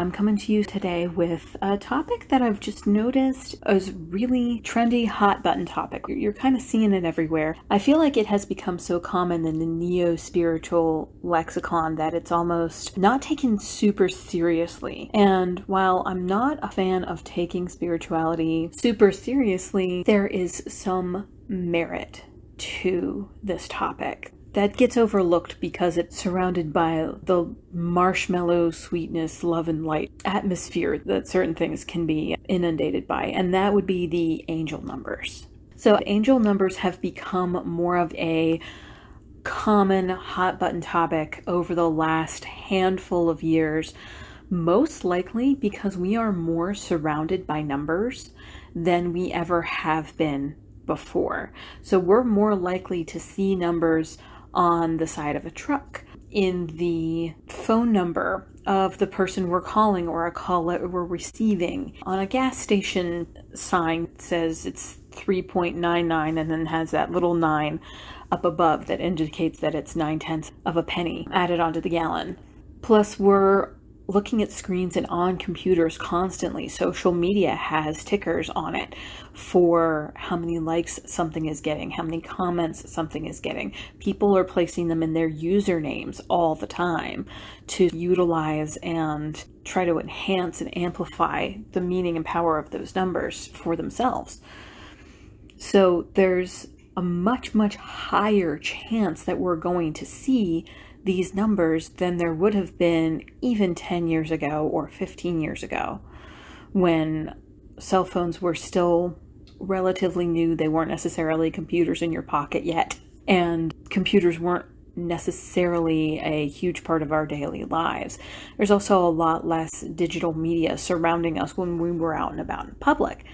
I'm coming to you today with a topic that I've just noticed is really trendy, hot button topic. You're kind of seeing it everywhere. I feel like it has become so common in the neo spiritual lexicon that it's almost not taken super seriously. And while I'm not a fan of taking spirituality super seriously, there is some merit to this topic that gets overlooked because it's surrounded by the marshmallow sweetness, love, and light atmosphere that certain things can be inundated by, and that would be the angel numbers. So, angel numbers have become more of a common hot button topic over the last handful of years, most likely because we are more surrounded by numbers than we ever have been before. So, we're more likely to see numbers on the side of a truck, in the phone number of the person we're calling or a call that we're receiving. On a gas station sign says it's 3.99 and then has that little 9 up above that indicates that it's 9 tenths of a penny added onto the gallon. Plus, we're looking at screens and on computers constantly. Social media has tickers on it for how many likes something is getting, how many comments something is getting. People are placing them in their usernames all the time to utilize and try to enhance and amplify the meaning and power of those numbers for themselves. So there's a much, much higher chance that we're going to see these numbers than there would have been even 10 years ago or 15 years ago when cell phones were still relatively new. They weren't necessarily computers in your pocket yet, and computers weren't necessarily a huge part of our daily lives. There's also a lot less digital media surrounding us when we were out and about in public.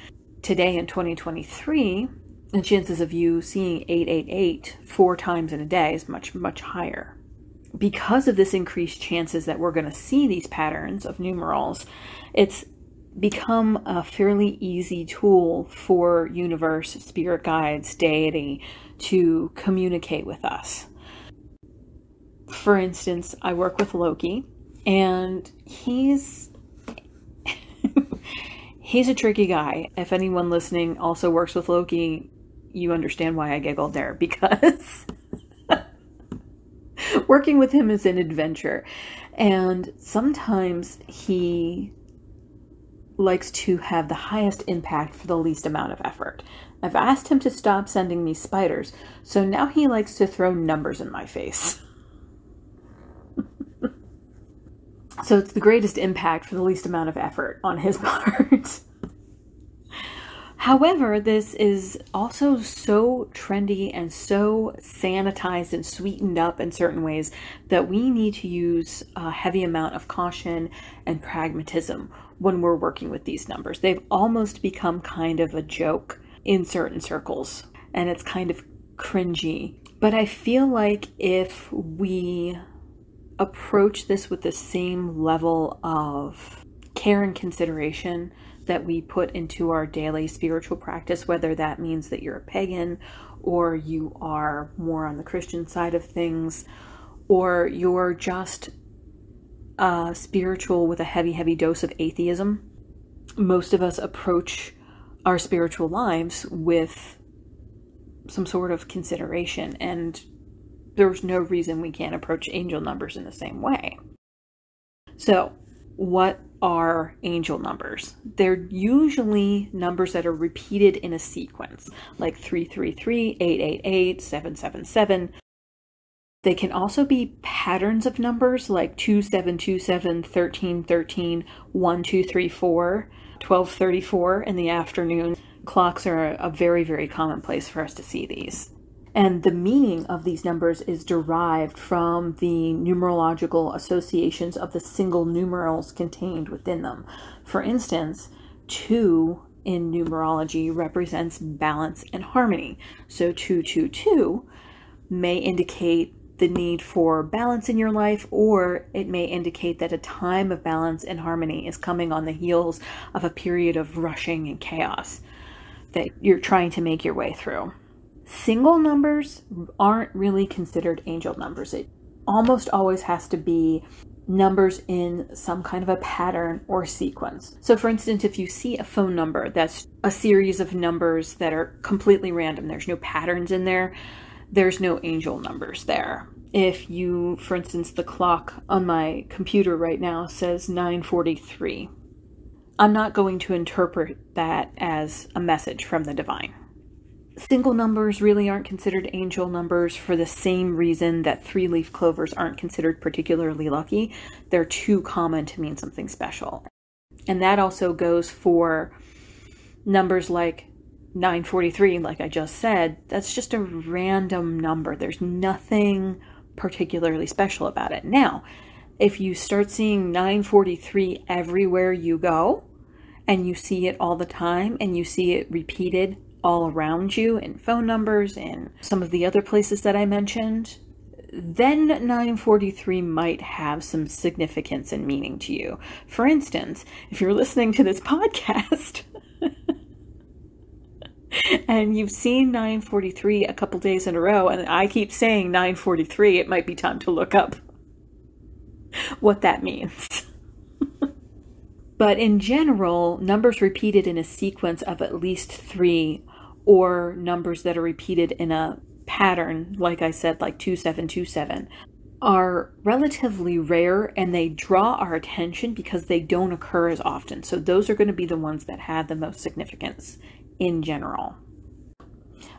Today in 2023, the chances of you seeing 888 four times in a day is much, much higher because of this increased chances that we're going to see these patterns of numerals, it's become a fairly easy tool for universe, spirit guides, deity to communicate with us. For instance, I work with Loki and he's he's a tricky guy. If anyone listening also works with Loki, you understand why I giggled there because working with him is an adventure. And sometimes he likes to have the highest impact for the least amount of effort. I've asked him to stop sending me spiders, so now he likes to throw numbers in my face. so it's the greatest impact for the least amount of effort on his part. However, this is also so trendy and so sanitized and sweetened up in certain ways that we need to use a heavy amount of caution and pragmatism when we're working with these numbers. They've almost become kind of a joke in certain circles, and it's kind of cringy. But I feel like if we approach this with the same level of care and consideration that we put into our daily spiritual practice, whether that means that you're a pagan or you are more on the Christian side of things, or you're just uh, spiritual with a heavy, heavy dose of atheism. Most of us approach our spiritual lives with some sort of consideration, and there's no reason we can't approach angel numbers in the same way. So, what are angel numbers. They're usually numbers that are repeated in a sequence, like 333, 888, 777. They can also be patterns of numbers like 2727, 1313, 1234, 1234 in the afternoon. Clocks are a very, very common place for us to see these. And the meaning of these numbers is derived from the numerological associations of the single numerals contained within them. For instance, 2 in numerology represents balance and harmony. So 222 may indicate the need for balance in your life, or it may indicate that a time of balance and harmony is coming on the heels of a period of rushing and chaos that you're trying to make your way through single numbers aren't really considered angel numbers. It almost always has to be numbers in some kind of a pattern or sequence. So, for instance, if you see a phone number that's a series of numbers that are completely random, there's no patterns in there, there's no angel numbers there. If you, for instance, the clock on my computer right now says 943, I'm not going to interpret that as a message from the divine. Single numbers really aren't considered angel numbers for the same reason that three leaf clovers aren't considered particularly lucky. They're too common to mean something special. And that also goes for numbers like 943, like I just said. That's just a random number. There's nothing particularly special about it. Now, if you start seeing 943 everywhere you go, and you see it all the time, and you see it repeated all around you in phone numbers and some of the other places that I mentioned, then 943 might have some significance and meaning to you. For instance, if you're listening to this podcast and you've seen 943 a couple days in a row, and I keep saying 943, it might be time to look up what that means. but in general, numbers repeated in a sequence of at least three or numbers that are repeated in a pattern, like I said, like 2727, are relatively rare and they draw our attention because they don't occur as often. So those are going to be the ones that have the most significance in general.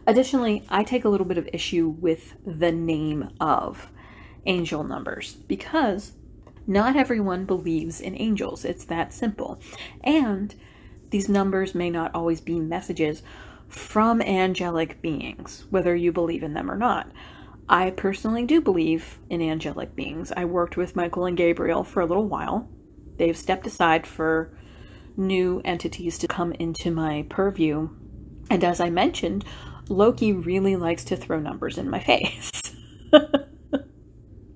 Additionally, I take a little bit of issue with the name of angel numbers because not everyone believes in angels. It's that simple. And these numbers may not always be messages from angelic beings, whether you believe in them or not. I personally do believe in angelic beings. I worked with Michael and Gabriel for a little while. They've stepped aside for new entities to come into my purview. And as I mentioned, Loki really likes to throw numbers in my face.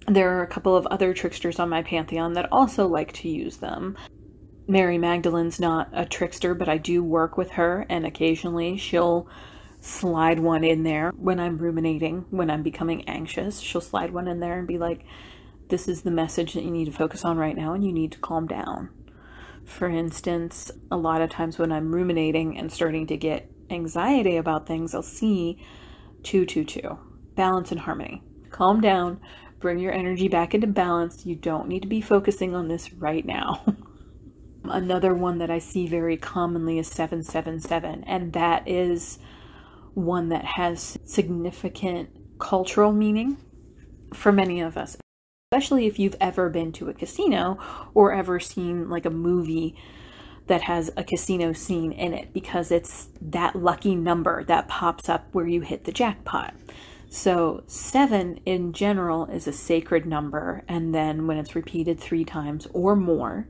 there are a couple of other tricksters on my pantheon that also like to use them. Mary Magdalene's not a trickster, but I do work with her, and occasionally she'll slide one in there when I'm ruminating, when I'm becoming anxious. She'll slide one in there and be like, This is the message that you need to focus on right now, and you need to calm down. For instance, a lot of times when I'm ruminating and starting to get anxiety about things, I'll see 222 balance and harmony. Calm down, bring your energy back into balance. You don't need to be focusing on this right now. Another one that I see very commonly is 777, and that is one that has significant cultural meaning for many of us, especially if you've ever been to a casino or ever seen like a movie that has a casino scene in it because it's that lucky number that pops up where you hit the jackpot. So, seven in general is a sacred number, and then when it's repeated three times or more,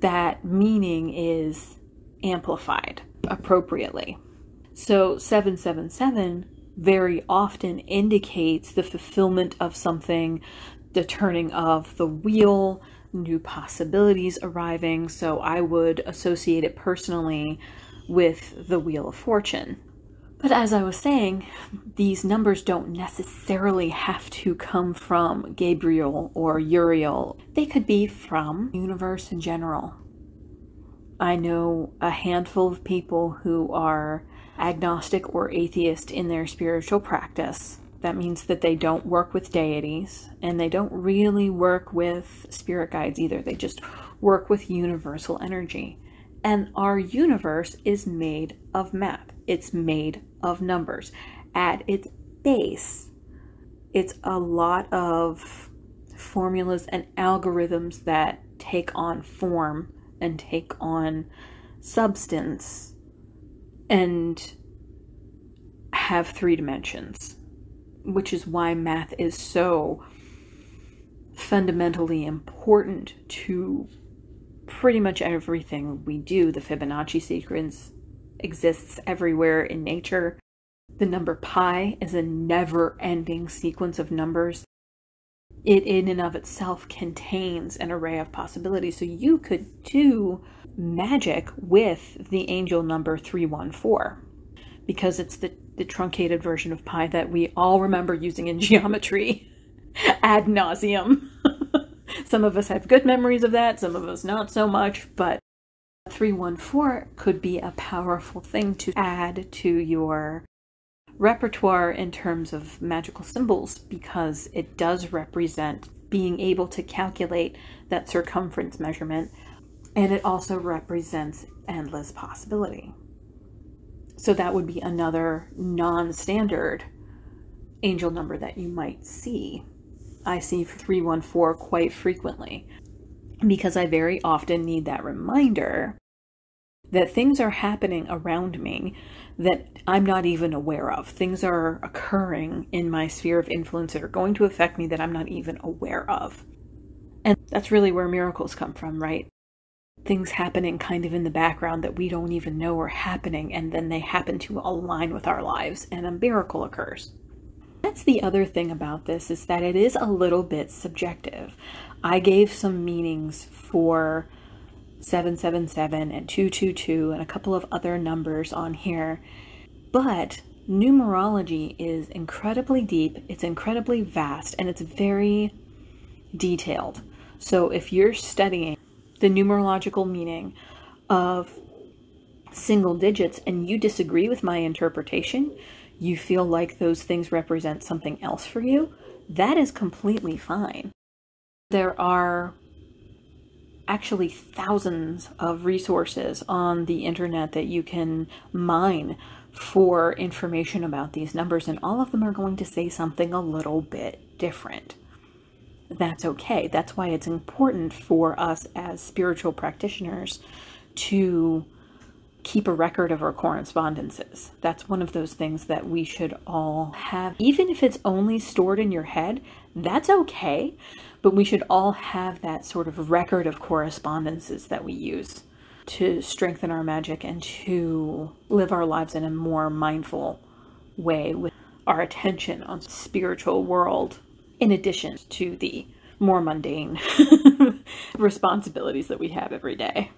that meaning is amplified appropriately. So 777 very often indicates the fulfillment of something, the turning of the wheel, new possibilities arriving. So I would associate it personally with the Wheel of Fortune. But as I was saying, these numbers don't necessarily have to come from Gabriel or Uriel. They could be from the universe in general. I know a handful of people who are agnostic or atheist in their spiritual practice. That means that they don't work with deities and they don't really work with spirit guides either. They just work with universal energy. And our universe is made of math, it's made of numbers. At its base, it's a lot of formulas and algorithms that take on form and take on substance and have three dimensions, which is why math is so fundamentally important to pretty much everything we do. The Fibonacci sequence exists everywhere in nature. The number pi is a never ending sequence of numbers. It, in and of itself, contains an array of possibilities. So you could do magic with the angel number 314 because it's the, the truncated version of pi that we all remember using in geometry ad nauseum. Some of us have good memories of that, some of us not so much, but 314 could be a powerful thing to add to your repertoire in terms of magical symbols because it does represent being able to calculate that circumference measurement and it also represents endless possibility. So that would be another non standard angel number that you might see. I see 314 quite frequently because I very often need that reminder that things are happening around me that I'm not even aware of. Things are occurring in my sphere of influence that are going to affect me that I'm not even aware of. And that's really where miracles come from, right? Things happening kind of in the background that we don't even know are happening, and then they happen to align with our lives, and a miracle occurs. That's the other thing about this is that it is a little bit subjective. I gave some meanings for 777 and 222 and a couple of other numbers on here. But numerology is incredibly deep, it's incredibly vast, and it's very detailed. So if you're studying the numerological meaning of single digits and you disagree with my interpretation, you feel like those things represent something else for you, that is completely fine. There are actually thousands of resources on the internet that you can mine for information about these numbers, and all of them are going to say something a little bit different. That's okay. That's why it's important for us as spiritual practitioners to keep a record of our correspondences. That's one of those things that we should all have. Even if it's only stored in your head, that's okay but we should all have that sort of record of correspondences that we use to strengthen our magic and to live our lives in a more mindful way with our attention on spiritual world in addition to the more mundane responsibilities that we have every day.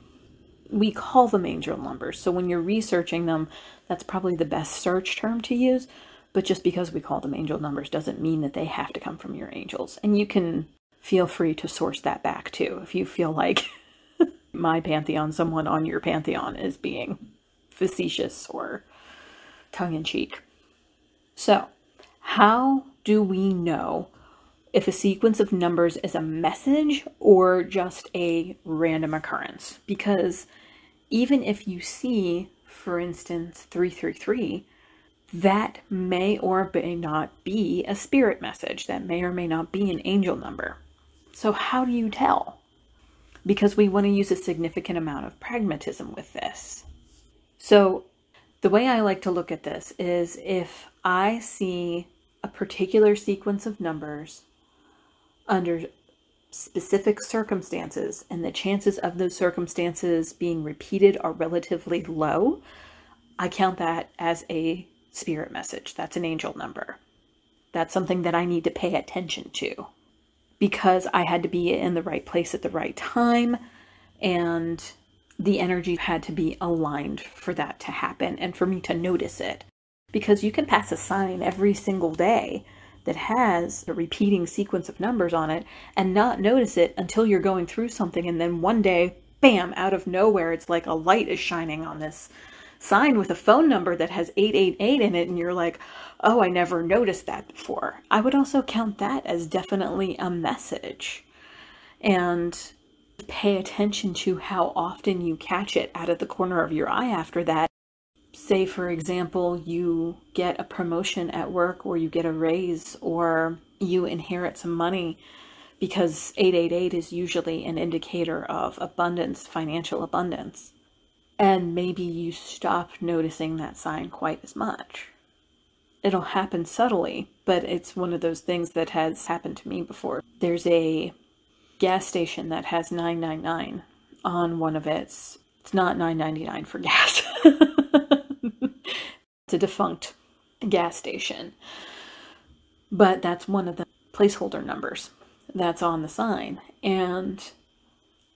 We call them angel numbers. So when you're researching them, that's probably the best search term to use. But just because we call them angel numbers doesn't mean that they have to come from your angels. And you can feel free to source that back too. If you feel like my pantheon, someone on your pantheon is being facetious or tongue in cheek. So, how do we know if a sequence of numbers is a message or just a random occurrence? Because even if you see, for instance, 333, that may or may not be a spirit message. That may or may not be an angel number. So, how do you tell? Because we want to use a significant amount of pragmatism with this. So, the way I like to look at this is if I see a particular sequence of numbers under specific circumstances and the chances of those circumstances being repeated are relatively low, I count that as a spirit message. That's an angel number. That's something that I need to pay attention to because I had to be in the right place at the right time and the energy had to be aligned for that to happen and for me to notice it. Because you can pass a sign every single day that has a repeating sequence of numbers on it and not notice it until you're going through something and then one day bam out of nowhere it's like a light is shining on this sign with a phone number that has 888 in it and you're like, oh, I never noticed that before. I would also count that as definitely a message. And pay attention to how often you catch it out of the corner of your eye after that. Say, for example, you get a promotion at work or you get a raise or you inherit some money because 888 is usually an indicator of abundance, financial abundance and maybe you stop noticing that sign quite as much. It'll happen subtly, but it's one of those things that has happened to me before. There's a gas station that has 999 on one of its. It's not 999 for gas. it's a defunct gas station. But that's one of the placeholder numbers that's on the sign. And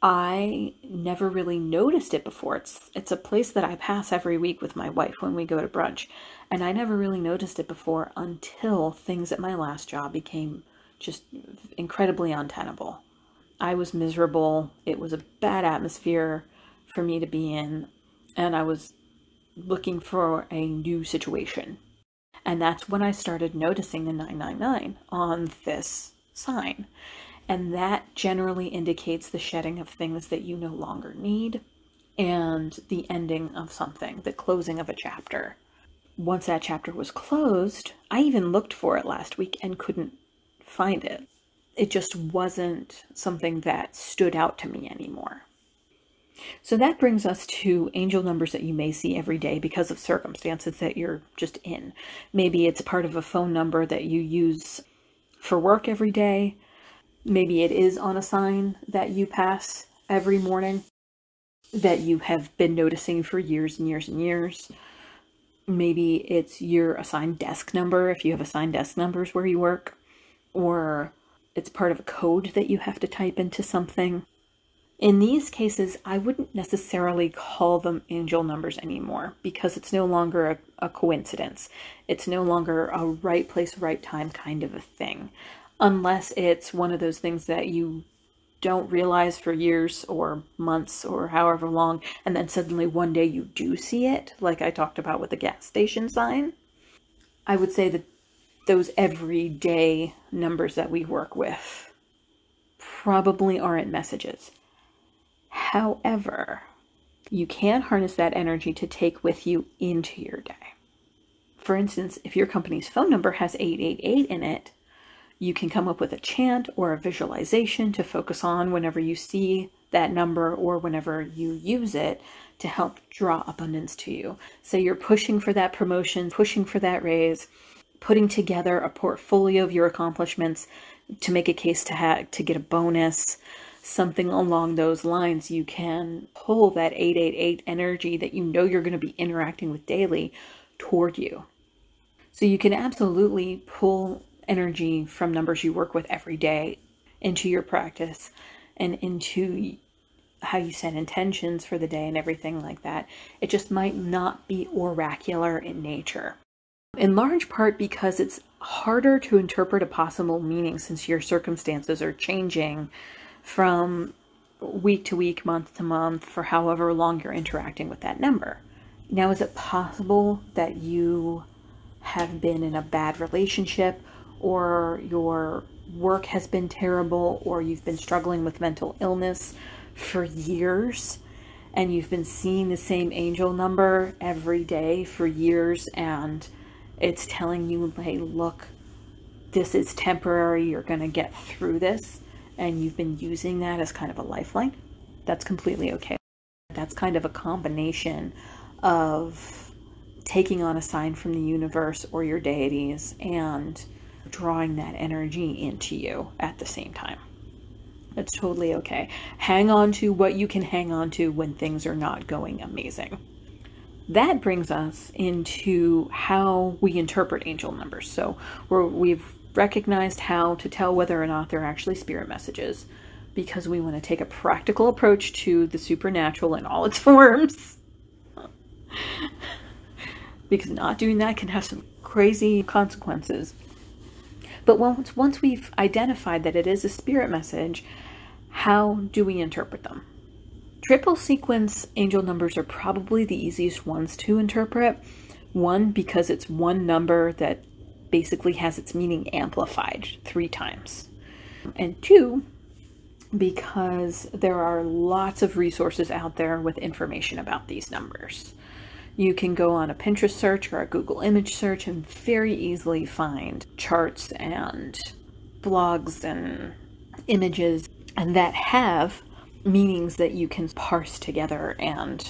I never really noticed it before. It's it's a place that I pass every week with my wife when we go to brunch, and I never really noticed it before until things at my last job became just incredibly untenable. I was miserable. It was a bad atmosphere for me to be in, and I was looking for a new situation. And that's when I started noticing the 999 on this sign. And that generally indicates the shedding of things that you no longer need and the ending of something, the closing of a chapter. Once that chapter was closed, I even looked for it last week and couldn't find it. It just wasn't something that stood out to me anymore. So that brings us to angel numbers that you may see every day because of circumstances that you're just in. Maybe it's part of a phone number that you use for work every day. Maybe it is on a sign that you pass every morning that you have been noticing for years and years and years. Maybe it's your assigned desk number if you have assigned desk numbers where you work, or it's part of a code that you have to type into something. In these cases, I wouldn't necessarily call them angel numbers anymore because it's no longer a, a, coincidence. It's no longer a right place, right time kind of a thing. Unless it's one of those things that you don't realize for years or months or however long, and then suddenly one day you do see it, like I talked about with the gas station sign. I would say that those everyday numbers that we work with probably aren't messages. However, you can harness that energy to take with you into your day. For instance, if your company's phone number has 888 in it, you can come up with a chant or a visualization to focus on whenever you see that number or whenever you use it to help draw abundance to you. So you're pushing for that promotion, pushing for that raise, putting together a portfolio of your accomplishments to make a case to to get a bonus, something along those lines, you can pull that 888 energy that you know you're going to be interacting with daily toward you. So you can absolutely pull energy from numbers you work with every day into your practice and into how you set intentions for the day and everything like that. It just might not be oracular in nature. In large part because it's harder to interpret a possible meaning since your circumstances are changing from week to week, month to month, for however long you're interacting with that number. Now, is it possible that you have been in a bad relationship or your work has been terrible or you've been struggling with mental illness for years and you've been seeing the same angel number every day for years and it's telling you hey look this is temporary you're going to get through this and you've been using that as kind of a lifeline that's completely okay. That's kind of a combination of taking on a sign from the universe or your deities and drawing that energy into you at the same time. It's totally okay. Hang on to what you can hang on to when things are not going amazing. That brings us into how we interpret angel numbers. So we have recognized how to tell whether or not they're actually spirit messages because we want to take a practical approach to the supernatural in all its forms. because not doing that can have some crazy consequences. But once, once we've identified that it is a spirit message, how do we interpret them? Triple sequence angel numbers are probably the easiest ones to interpret. One, because it's one number that basically has its meaning amplified three times. And two, because there are lots of resources out there with information about these numbers. You can go on a Pinterest search or a Google image search and very easily find charts and blogs and images and that have meanings that you can parse together and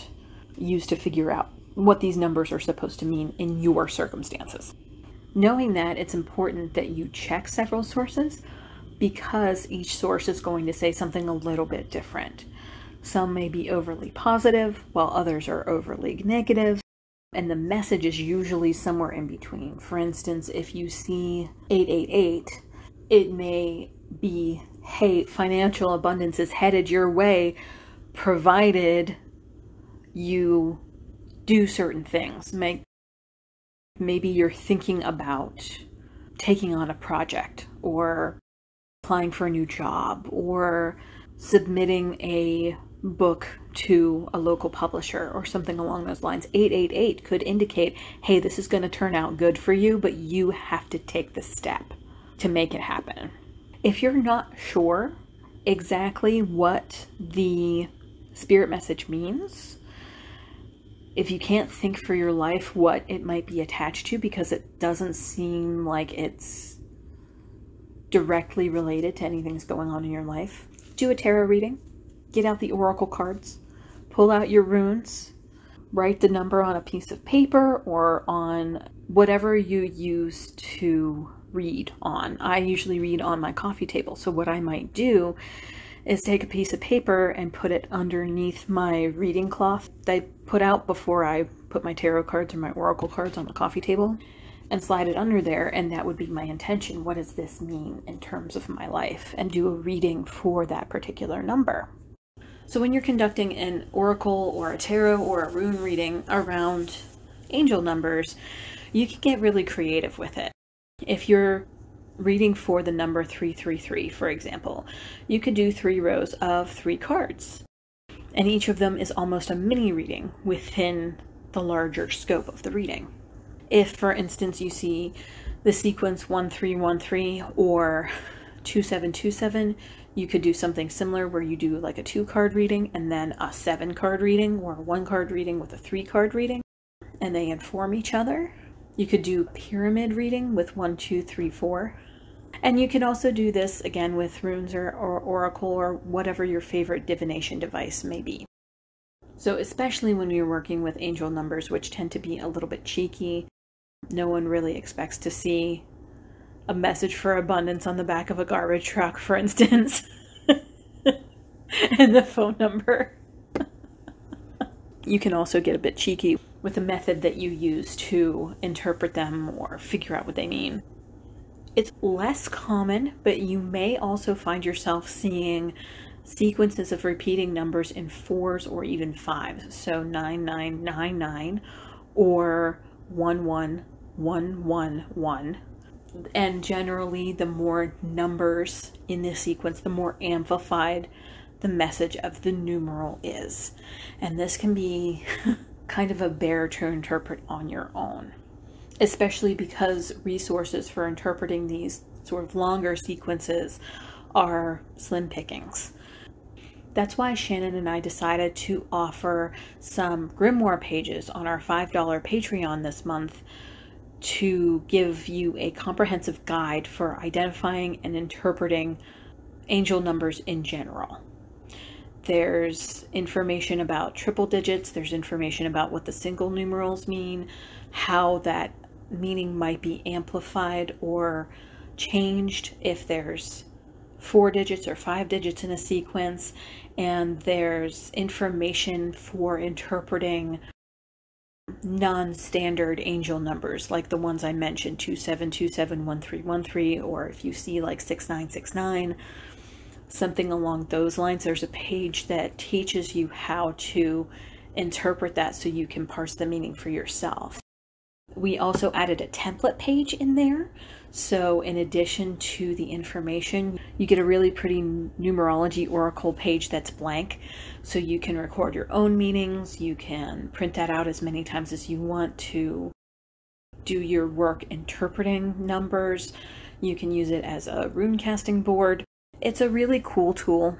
use to figure out what these numbers are supposed to mean in your circumstances. Knowing that, it's important that you check several sources because each source is going to say something a little bit different. Some may be overly positive, while others are overly negative, and the message is usually somewhere in between. For instance, if you see 888, it may be, hey, financial abundance is headed your way, provided you do certain things. Maybe you're thinking about taking on a project or applying for a new job or submitting a book to a local publisher or something along those lines. 888 could indicate, hey, this is going to turn out good for you, but you have to take the step to make it happen. If you're not sure exactly what the spirit message means, if you can't think for your life what it might be attached to because it doesn't seem like it's directly related to anything that's going on in your life, do a tarot reading get out the oracle cards, pull out your runes, write the number on a piece of paper or on whatever you use to read on. I usually read on my coffee table. So, what I might do is take a piece of paper and put it underneath my reading cloth that I put out before I put my tarot cards or my oracle cards on the coffee table and slide it under there. And that would be my intention. What does this mean in terms of my life? And do a reading for that particular number. So when you're conducting an oracle or a tarot or a rune reading around angel numbers, you can get really creative with it. If you're reading for the number 333, for example, you could do three rows of three cards. And each of them is almost a mini reading within the larger scope of the reading. If, for instance, you see the sequence 1313 or 2727, you could do something similar where you do like a two card reading and then a seven card reading or a one card reading with a three card reading and they inform each other. You could do pyramid reading with one, two, three, four. And you can also do this again with runes or, or oracle or whatever your favorite divination device may be. So, especially when you're working with angel numbers, which tend to be a little bit cheeky, no one really expects to see a message for abundance on the back of a garbage truck, for instance, and the phone number. you can also get a bit cheeky with the method that you use to interpret them or figure out what they mean. It's less common, but you may also find yourself seeing sequences of repeating numbers in fours or even fives. So 9999 or 11111 and generally the more numbers in this sequence the more amplified the message of the numeral is. And this can be kind of a bear to interpret on your own especially because resources for interpreting these sort of longer sequences are slim pickings. That's why Shannon and I decided to offer some grimoire pages on our $5 Patreon this month to give you a comprehensive guide for identifying and interpreting angel numbers in general. There's information about triple digits, there's information about what the single numerals mean, how that meaning might be amplified or changed if there's four digits or five digits in a sequence, and there's information for interpreting non-standard angel numbers like the ones I mentioned 27271313 or if you see like 6969 something along those lines there's a page that teaches you how to interpret that so you can parse the meaning for yourself. We also added a template page in there. So, in addition to the information, you get a really pretty numerology oracle page that's blank. So, you can record your own meanings. You can print that out as many times as you want to do your work interpreting numbers. You can use it as a rune casting board. It's a really cool tool,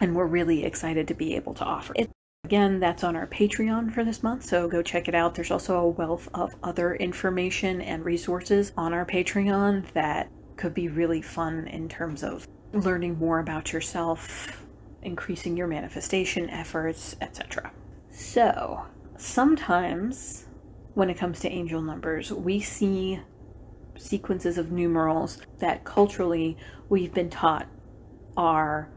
and we're really excited to be able to offer it. Again, that's on our Patreon for this month, so go check it out. There's also a wealth of other information and resources on our Patreon that could be really fun in terms of learning more about yourself, increasing your manifestation efforts, etc. So, sometimes when it comes to angel numbers, we see sequences of numerals that culturally we've been taught are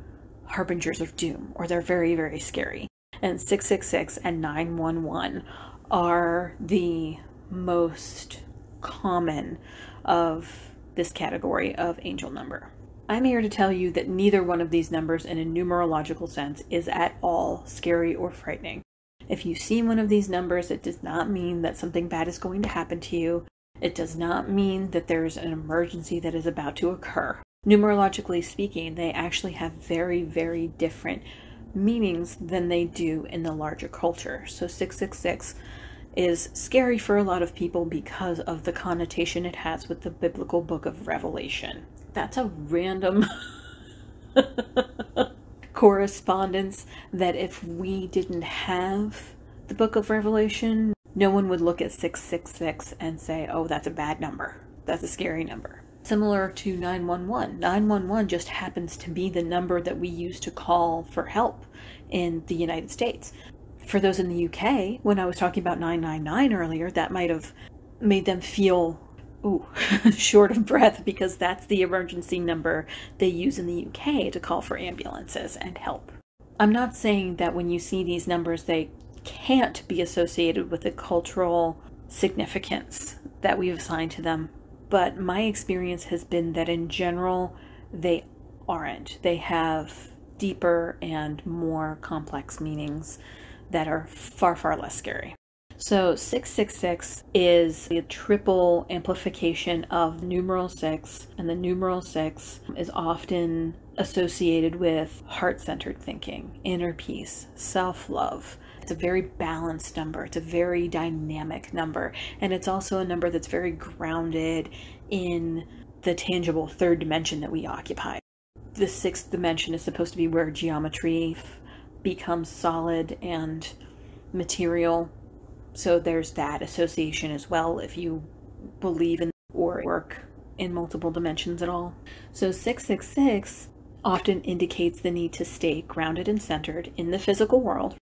harbingers of doom or they're very, very scary and 666 and 911 are the most common of this category of angel number. I'm here to tell you that neither one of these numbers in a numerological sense is at all scary or frightening. If you see one of these numbers, it does not mean that something bad is going to happen to you. It does not mean that there is an emergency that is about to occur. numerologically speaking, they actually have very, very different meanings than they do in the larger culture. So 666 is scary for a lot of people because of the connotation it has with the biblical book of Revelation. That's a random correspondence that if we didn't have the book of Revelation, no one would look at 666 and say, oh, that's a bad number. That's a scary number. Similar to 911. 911 just happens to be the number that we use to call for help in the United States. For those in the UK, when I was talking about 999 earlier, that might have made them feel ooh, short of breath because that's the emergency number they use in the UK to call for ambulances and help. I'm not saying that when you see these numbers, they can't be associated with the cultural significance that we've assigned to them but my experience has been that in general, they aren't. They have deeper and more complex meanings that are far, far less scary. So 666 is a triple amplification of numeral 6, and the numeral 6 is often associated with heart centered thinking, inner peace, self love, it's a very balanced number. It's a very dynamic number. And it's also a number that's very grounded in the tangible third dimension that we occupy. The sixth dimension is supposed to be where geometry becomes solid and material. So there's that association as well if you believe in or work in multiple dimensions at all. So 666 often indicates the need to stay grounded and centered in the physical world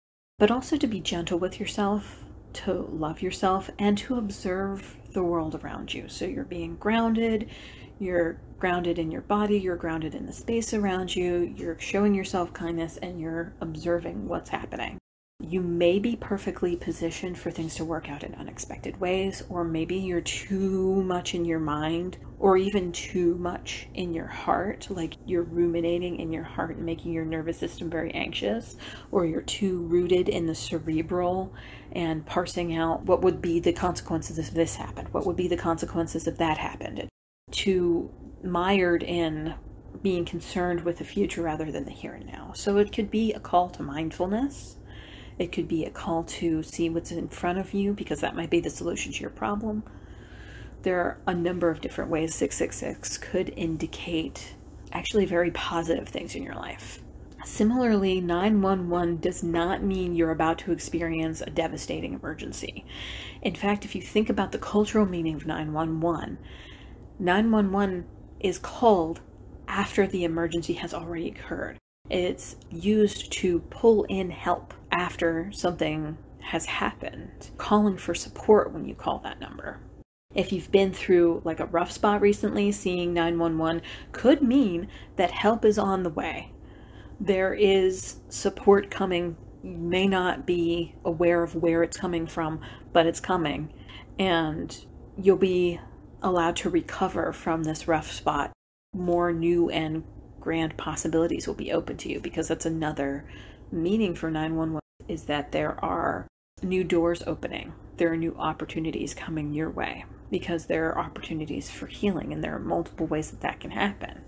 but also to be gentle with yourself, to love yourself, and to observe the world around you. So you're being grounded, you're grounded in your body, you're grounded in the space around you, you're showing yourself kindness, and you're observing what's happening. You may be perfectly positioned for things to work out in unexpected ways, or maybe you're too much in your mind, or even too much in your heart, like you're ruminating in your heart and making your nervous system very anxious, or you're too rooted in the cerebral and parsing out what would be the consequences if this happened, what would be the consequences if that happened, too mired in being concerned with the future rather than the here and now. So it could be a call to mindfulness it could be a call to see what's in front of you because that might be the solution to your problem. There are a number of different ways 666 could indicate actually very positive things in your life. Similarly, 911 does not mean you're about to experience a devastating emergency. In fact, if you think about the cultural meaning of 911, 911 is called after the emergency has already occurred. It's used to pull in help after something has happened, calling for support when you call that number. If you've been through like a rough spot recently, seeing 911 could mean that help is on the way. There is support coming. You may not be aware of where it's coming from, but it's coming. And you'll be allowed to recover from this rough spot. More new and grand possibilities will be open to you because that's another meaning for 911 is that there are new doors opening. There are new opportunities coming your way because there are opportunities for healing and there are multiple ways that that can happen.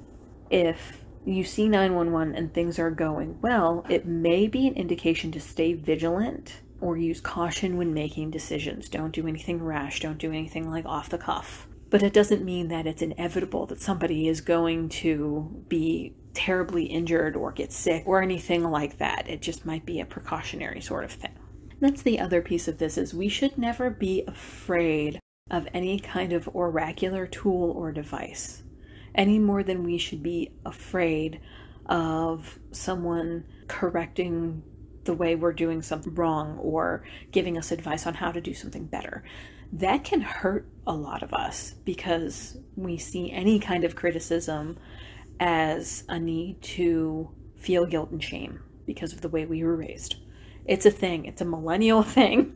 If you see 911 and things are going well, it may be an indication to stay vigilant or use caution when making decisions. Don't do anything rash, don't do anything like off the cuff but it doesn't mean that it's inevitable that somebody is going to be terribly injured or get sick or anything like that. It just might be a precautionary sort of thing. That's the other piece of this is we should never be afraid of any kind of oracular tool or device any more than we should be afraid of someone correcting the way we're doing something wrong or giving us advice on how to do something better that can hurt a lot of us because we see any kind of criticism as a need to feel guilt and shame because of the way we were raised. It's a thing, it's a millennial thing,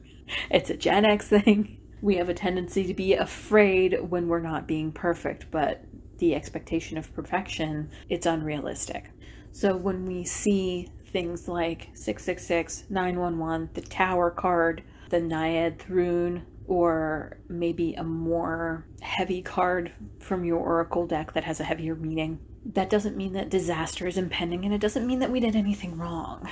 it's a Gen X thing. We have a tendency to be afraid when we're not being perfect, but the expectation of perfection, it's unrealistic. So when we see things like 666, 911, the Tower card, the Nauthiz rune, or maybe a more heavy card from your oracle deck that has a heavier meaning. That doesn't mean that disaster is impending and it doesn't mean that we did anything wrong.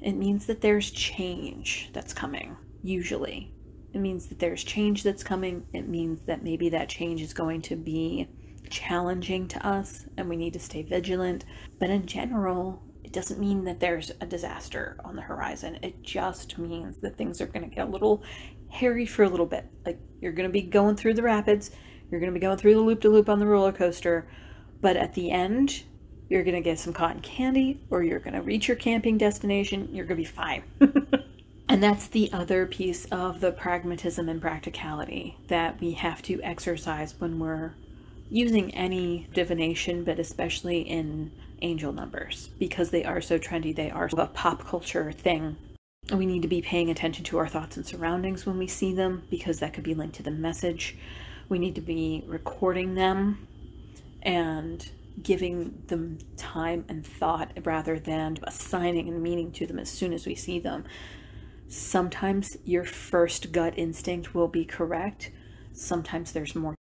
It means that there's change that's coming, usually. It means that there's change that's coming. It means that maybe that change is going to be challenging to us and we need to stay vigilant. But in general, it doesn't mean that there's a disaster on the horizon. It just means that things are going to get a little hairy for a little bit. Like you're going to be going through the rapids, you're going to be going through the loop to loop on the roller coaster, but at the end, you're going to get some cotton candy or you're going to reach your camping destination. You're going to be fine. and that's the other piece of the pragmatism and practicality that we have to exercise when we're using any divination, but especially in angel numbers because they are so trendy. They are a pop culture thing. We need to be paying attention to our thoughts and surroundings when we see them because that could be linked to the message. We need to be recording them and giving them time and thought rather than assigning a meaning to them as soon as we see them. Sometimes your first gut instinct will be correct. Sometimes there's more.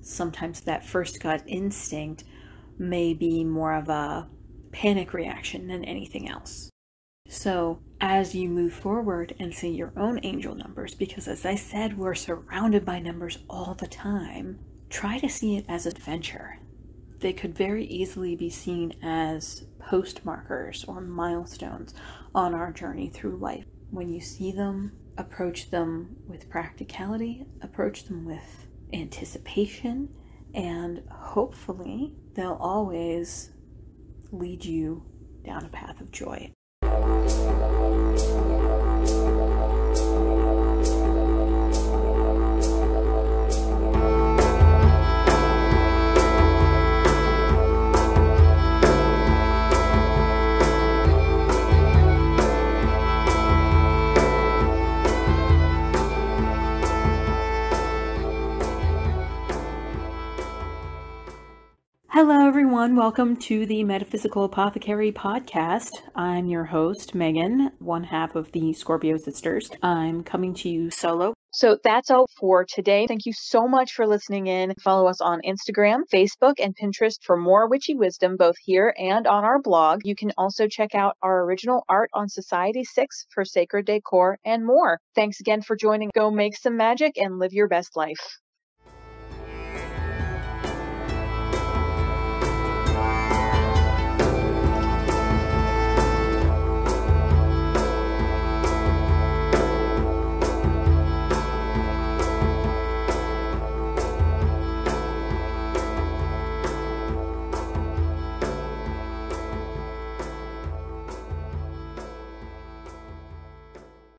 Sometimes that first gut instinct may be more of a panic reaction than anything else. So, as you move forward and see your own angel numbers, because as I said, we're surrounded by numbers all the time, try to see it as adventure. They could very easily be seen as postmarkers or milestones on our journey through life. When you see them, approach them with practicality, approach them with anticipation, and hopefully they'll always lead you down a path of joy. Everyone. Welcome to the Metaphysical Apothecary podcast. I'm your host, Megan, one half of the Scorpio Sisters. I'm coming to you solo. So that's all for today. Thank you so much for listening in. Follow us on Instagram, Facebook, and Pinterest for more witchy wisdom, both here and on our blog. You can also check out our original art on Society 6 for sacred decor and more. Thanks again for joining. Go make some magic and live your best life.